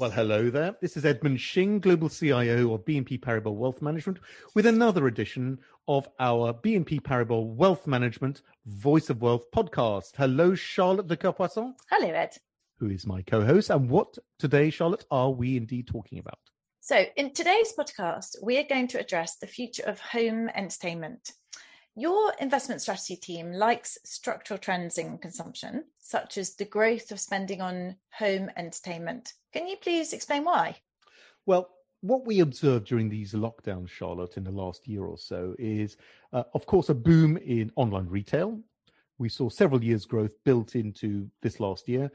Well, hello there. This is Edmund Shing, Global CIO of BNP Paribas Wealth Management, with another edition of our BNP Paribas Wealth Management Voice of Wealth podcast. Hello, Charlotte de Carpoisson. Hello, Ed. Who is my co host. And what today, Charlotte, are we indeed talking about? So, in today's podcast, we are going to address the future of home entertainment. Your investment strategy team likes structural trends in consumption, such as the growth of spending on home entertainment. Can you please explain why? Well, what we observed during these lockdowns, Charlotte, in the last year or so is, uh, of course, a boom in online retail. We saw several years' growth built into this last year.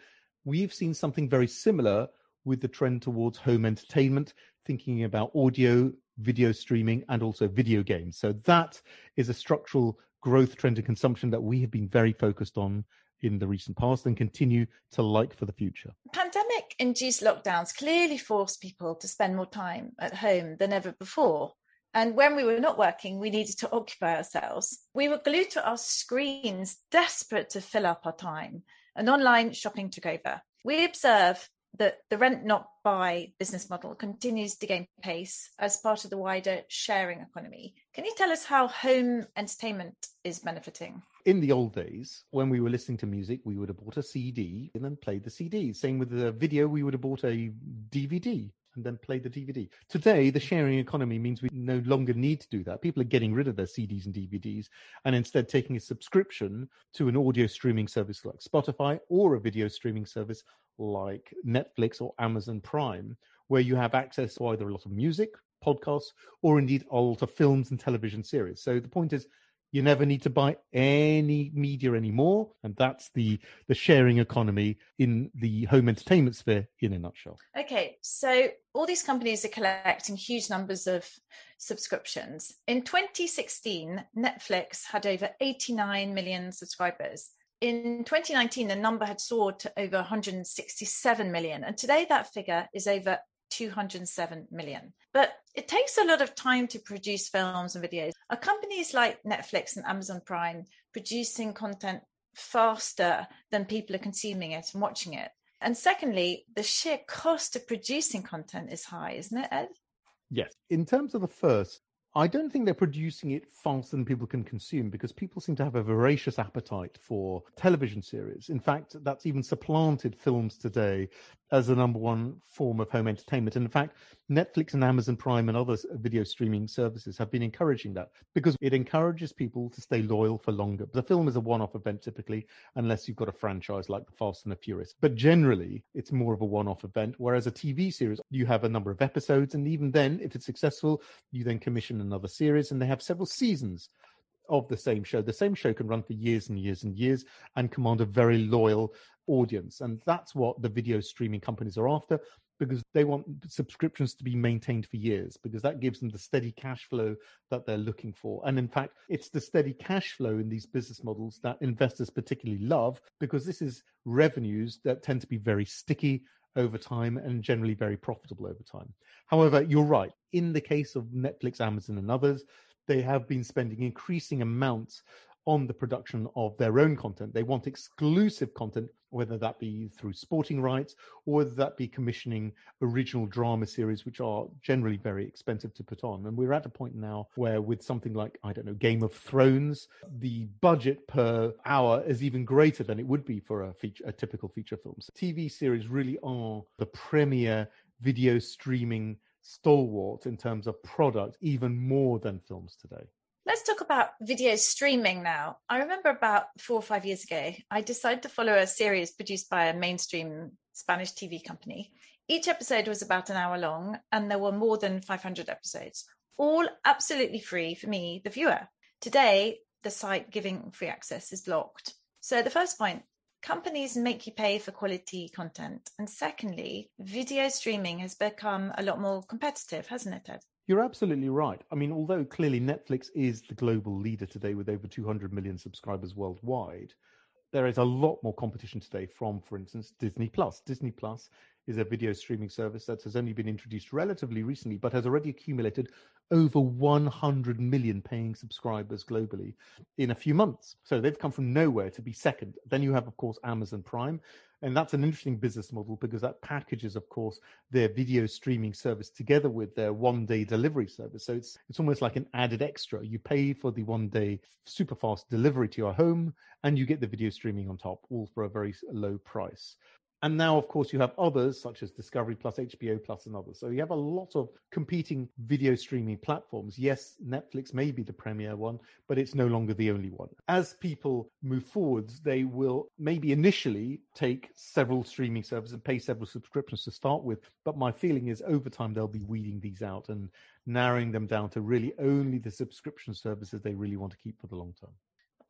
We've seen something very similar with the trend towards home entertainment, thinking about audio, video streaming, and also video games. So that is a structural growth trend in consumption that we have been very focused on in the recent past and continue to like for the future. Pandemic induced lockdowns clearly forced people to spend more time at home than ever before. And when we were not working, we needed to occupy ourselves. We were glued to our screens, desperate to fill up our time, and online shopping took over. We observe that the rent not buy business model continues to gain pace as part of the wider sharing economy. Can you tell us how home entertainment is benefiting? In the old days, when we were listening to music, we would have bought a CD and then played the CD. Same with the video, we would have bought a DVD and then play the DVD. Today, the sharing economy means we no longer need to do that. People are getting rid of their CDs and DVDs and instead taking a subscription to an audio streaming service like Spotify or a video streaming service like Netflix or Amazon Prime, where you have access to either a lot of music, podcasts, or indeed a lot of films and television series. So the point is, you never need to buy any media anymore. And that's the the sharing economy in the home entertainment sphere in a nutshell. Okay so all these companies are collecting huge numbers of subscriptions. In 2016 netflix had over 89 million subscribers. In 2019 the number had soared to over 167 million. And today that figure is over 207 million. But it takes a lot of time to produce films and videos. Are companies like Netflix and Amazon Prime producing content faster than people are consuming it and watching it? And secondly, the sheer cost of producing content is high, isn't it, Ed? Yes. In terms of the first, I don't think they're producing it faster than people can consume because people seem to have a voracious appetite for television series. In fact, that's even supplanted films today as the number one form of home entertainment. And in fact, Netflix and Amazon Prime and other video streaming services have been encouraging that because it encourages people to stay loyal for longer. The film is a one off event typically, unless you've got a franchise like The Fast and the Furious. But generally, it's more of a one off event. Whereas a TV series, you have a number of episodes. And even then, if it's successful, you then commission another series and they have several seasons of the same show. The same show can run for years and years and years and command a very loyal audience. And that's what the video streaming companies are after because they want subscriptions to be maintained for years because that gives them the steady cash flow that they're looking for. And in fact, it's the steady cash flow in these business models that investors particularly love because this is revenues that tend to be very sticky over time and generally very profitable over time. However, you're right. In the case of Netflix, Amazon, and others, they have been spending increasing amounts on the production of their own content. They want exclusive content, whether that be through sporting rights or whether that be commissioning original drama series, which are generally very expensive to put on. And we're at a point now where, with something like, I don't know, Game of Thrones, the budget per hour is even greater than it would be for a, feature, a typical feature film. So TV series really are the premier video streaming stalwart in terms of product, even more than films today. Let's talk about video streaming now. I remember about four or five years ago, I decided to follow a series produced by a mainstream Spanish TV company. Each episode was about an hour long, and there were more than 500 episodes, all absolutely free for me, the viewer. Today, the site giving free access is blocked. So, the first point companies make you pay for quality content. And secondly, video streaming has become a lot more competitive, hasn't it, Ed? You're absolutely right. I mean, although clearly Netflix is the global leader today with over 200 million subscribers worldwide, there is a lot more competition today from, for instance, Disney Plus. Disney Plus is a video streaming service that has only been introduced relatively recently, but has already accumulated over 100 million paying subscribers globally in a few months. So they've come from nowhere to be second. Then you have, of course, Amazon Prime, And that's an interesting business model because that packages, of course, their video streaming service together with their one day delivery service. So it's it's almost like an added extra. You pay for the one day super fast delivery to your home and you get the video streaming on top, all for a very low price. And now, of course, you have others such as Discovery Plus, HBO Plus, and others. So you have a lot of competing video streaming platforms. Yes, Netflix may be the premier one, but it's no longer the only one. As people move forwards, they will maybe initially take several streaming services and pay several subscriptions to start with. But my feeling is over time, they'll be weeding these out and narrowing them down to really only the subscription services they really want to keep for the long term.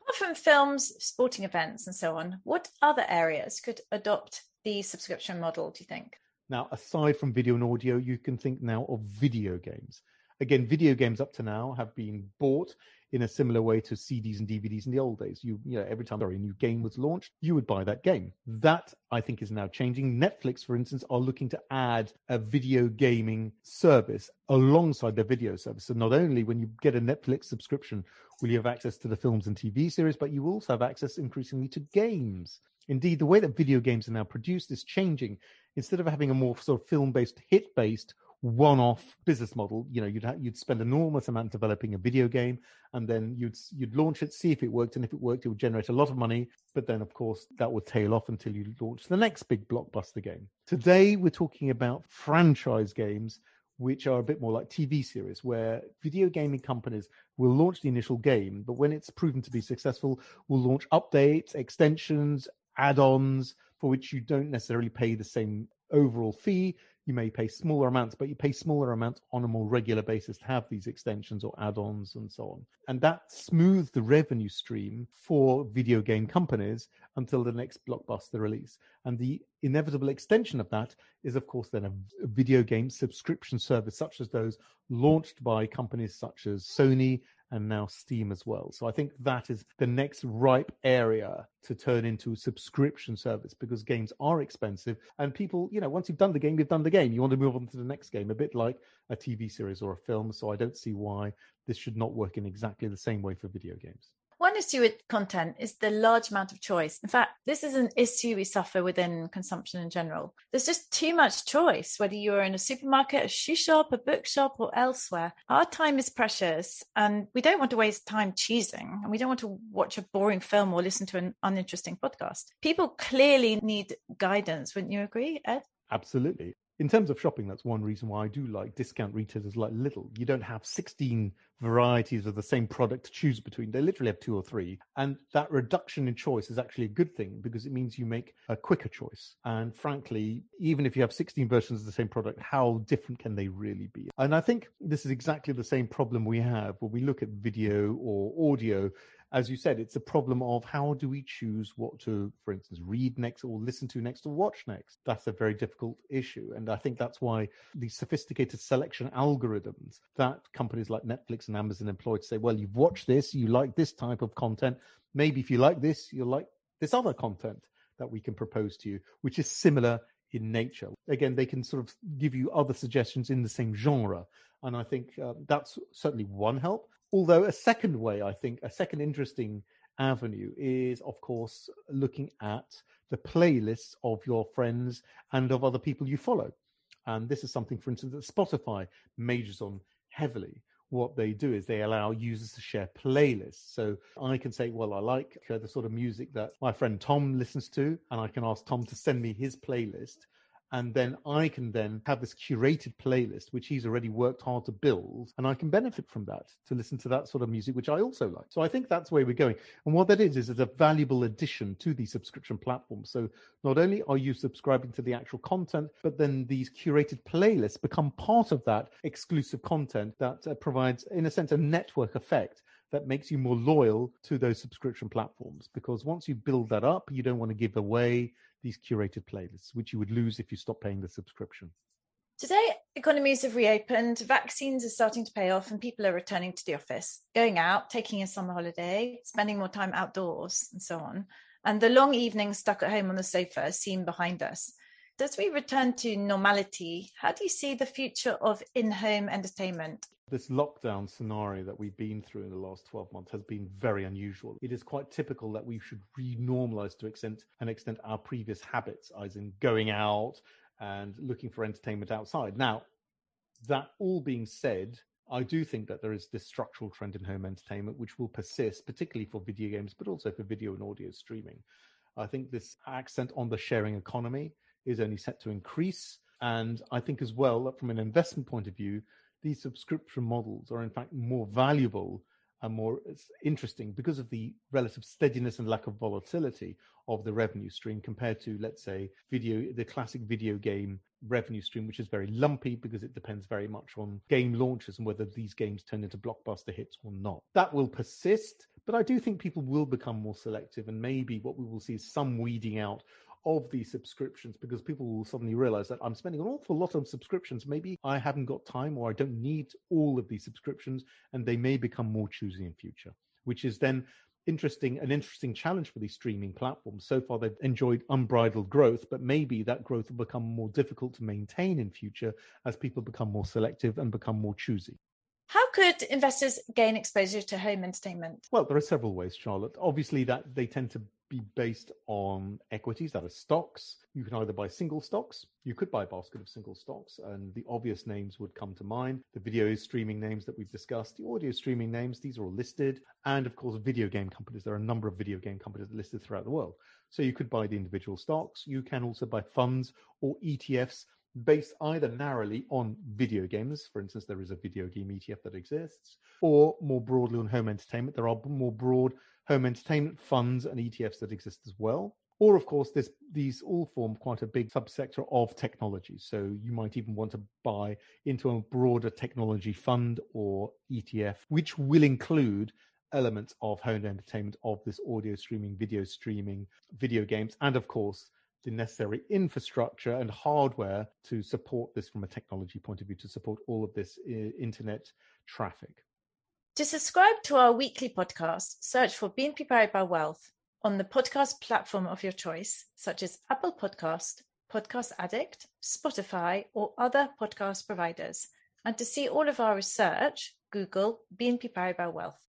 Apart from films, sporting events, and so on, what other areas could adopt the subscription model, do you think? Now, aside from video and audio, you can think now of video games. Again, video games up to now have been bought in a similar way to CDs and DVDs in the old days. You, you know, every time sorry, a new game was launched, you would buy that game. That I think is now changing. Netflix, for instance, are looking to add a video gaming service alongside their video service. So not only when you get a Netflix subscription will you have access to the films and TV series, but you also have access increasingly to games. Indeed, the way that video games are now produced is changing. Instead of having a more sort of film-based, hit-based, one-off business model, you know, you'd ha- you'd spend an enormous amount developing a video game, and then you'd you'd launch it, see if it worked, and if it worked, it would generate a lot of money. But then, of course, that would tail off until you launch the next big blockbuster game. Today, we're talking about franchise games which are a bit more like TV series, where video gaming companies will launch the initial game, but when it's proven to be successful, will launch updates, extensions, add-ons for which you don't necessarily pay the same overall fee. You may pay smaller amounts, but you pay smaller amounts on a more regular basis to have these extensions or add-ons and so on. And that smooths the revenue stream for video game companies until the next blockbuster release. And the inevitable extension of that is, of course, then a video game subscription service, such as those launched by companies such as Sony and now Steam as well. So I think that is the next ripe area to turn into a subscription service because games are expensive and people, you know, once you've done the game, you've done the game. You want to move on to the next game, a bit like a TV series or a film. So I don't see why this should not work in exactly the same way for video games. One issue with content is the large amount of choice. In fact, this is an issue we suffer within consumption in general. There's just too much choice, whether you're in a supermarket, a shoe shop, a bookshop, or elsewhere. Our time is precious, and we don't want to waste time choosing, and we don't want to watch a boring film or listen to an uninteresting podcast. People clearly need guidance, wouldn't you agree, Ed? Absolutely in terms of shopping, that's one reason why I do like discount retailers like Lidl. You don't have 16 varieties of the same product to choose between. They literally have two or three. And that reduction in choice is actually a good thing because it means you make a quicker choice. And frankly, even if you have 16 versions of the same product, how different can they really be? And I think this is exactly the same problem we have when we look at video or audio as you said, it's a problem of how do we choose what to, for instance, read next or listen to next or watch next. That's a very difficult issue. And I think that's why the sophisticated selection algorithms that companies like Netflix and Amazon employ to say, well, you've watched this, you like this type of content. Maybe if you like this, you'll like this other content that we can propose to you, which is similar in nature. Again, they can sort of give you other suggestions in the same genre. And I think uh, that's certainly one help. Although a second way, I think, a second interesting avenue is, of course, looking at the playlists of your friends and of other people you follow. And this is something, for instance, that Spotify majors on heavily. What they do is they allow users to share playlists. So I can say, well, I like uh, the sort of music that my friend Tom listens to, and I can ask Tom to send me his playlist and then I can then have this curated playlist which he's already worked hard to build, and I can benefit from that to listen to that sort of music which I also like. So I think that's where we're going. And what that is is it's a valuable addition to the subscription platform. So not only are you subscribing to the actual content, but then these curated playlists become part of that exclusive content that uh, provides, in a sense, a network effect that makes you more loyal to those subscription platforms. Because once you build that up, you don't want to give away these curated playlists, which you would lose if you stop paying the subscription. Today, economies have reopened, vaccines are starting to pay off, and people are returning to the office, going out, taking a summer holiday, spending more time outdoors, and so on. And the long evenings stuck at home on the sofa seem behind us. As we return to normality, how do you see the future of in home entertainment? This lockdown scenario that we've been through in the last 12 months has been very unusual. It is quite typical that we should re-normalize to extent an extent our previous habits, as in going out and looking for entertainment outside. Now, that all being said, I do think that there is this structural trend in home entertainment which will persist, particularly for video games, but also for video and audio streaming. I think this accent on the sharing economy is only set to increase. And I think as well that from an investment point of view, these subscription models are in fact more valuable and more interesting because of the relative steadiness and lack of volatility of the revenue stream compared to, let's say, video, the classic video game revenue stream, which is very lumpy because it depends very much on game launches and whether these games turn into blockbuster hits or not. That will persist, but I do think people will become more selective, and maybe what we will see is some weeding out of these subscriptions because people will suddenly realize that I'm spending an awful lot on subscriptions. Maybe I haven't got time or I don't need all of these subscriptions, and they may become more choosy in future, which is then interesting an interesting challenge for these streaming platforms. So far, they've enjoyed unbridled growth, but maybe that growth will become more difficult to maintain in future as people become more selective and become more choosy. How could investors gain exposure to home entertainment? Well, there are several ways, Charlotte. Obviously, that they tend to be based on equities, that are stocks. You can either buy single stocks, you could buy a basket of single stocks, and the obvious names would come to mind. The video streaming names that we've discussed, the audio streaming names, these are all listed. And of course, video game companies. There are a number of video game companies listed throughout the world. So you could buy the individual stocks. You can also buy funds or ETFs based either narrowly on video games. For instance, there is a video game ETF that exists, or more broadly on home entertainment. There are more broad home entertainment funds and ETFs that exist as well. Or, of course, this, these all form quite a big subsector of technology. So you might even want to buy into a broader technology fund or ETF, which will include elements of home entertainment, of this audio streaming, video streaming, video games, and of course, the necessary infrastructure and hardware to support this from a technology point of view, to support all of this internet traffic. To subscribe to our weekly podcast, search for BNP Paribas Wealth on the podcast platform of your choice, such as Apple Podcast, Podcast Addict, Spotify, or other podcast providers. And to see all of our research, Google BNP Paribas Wealth.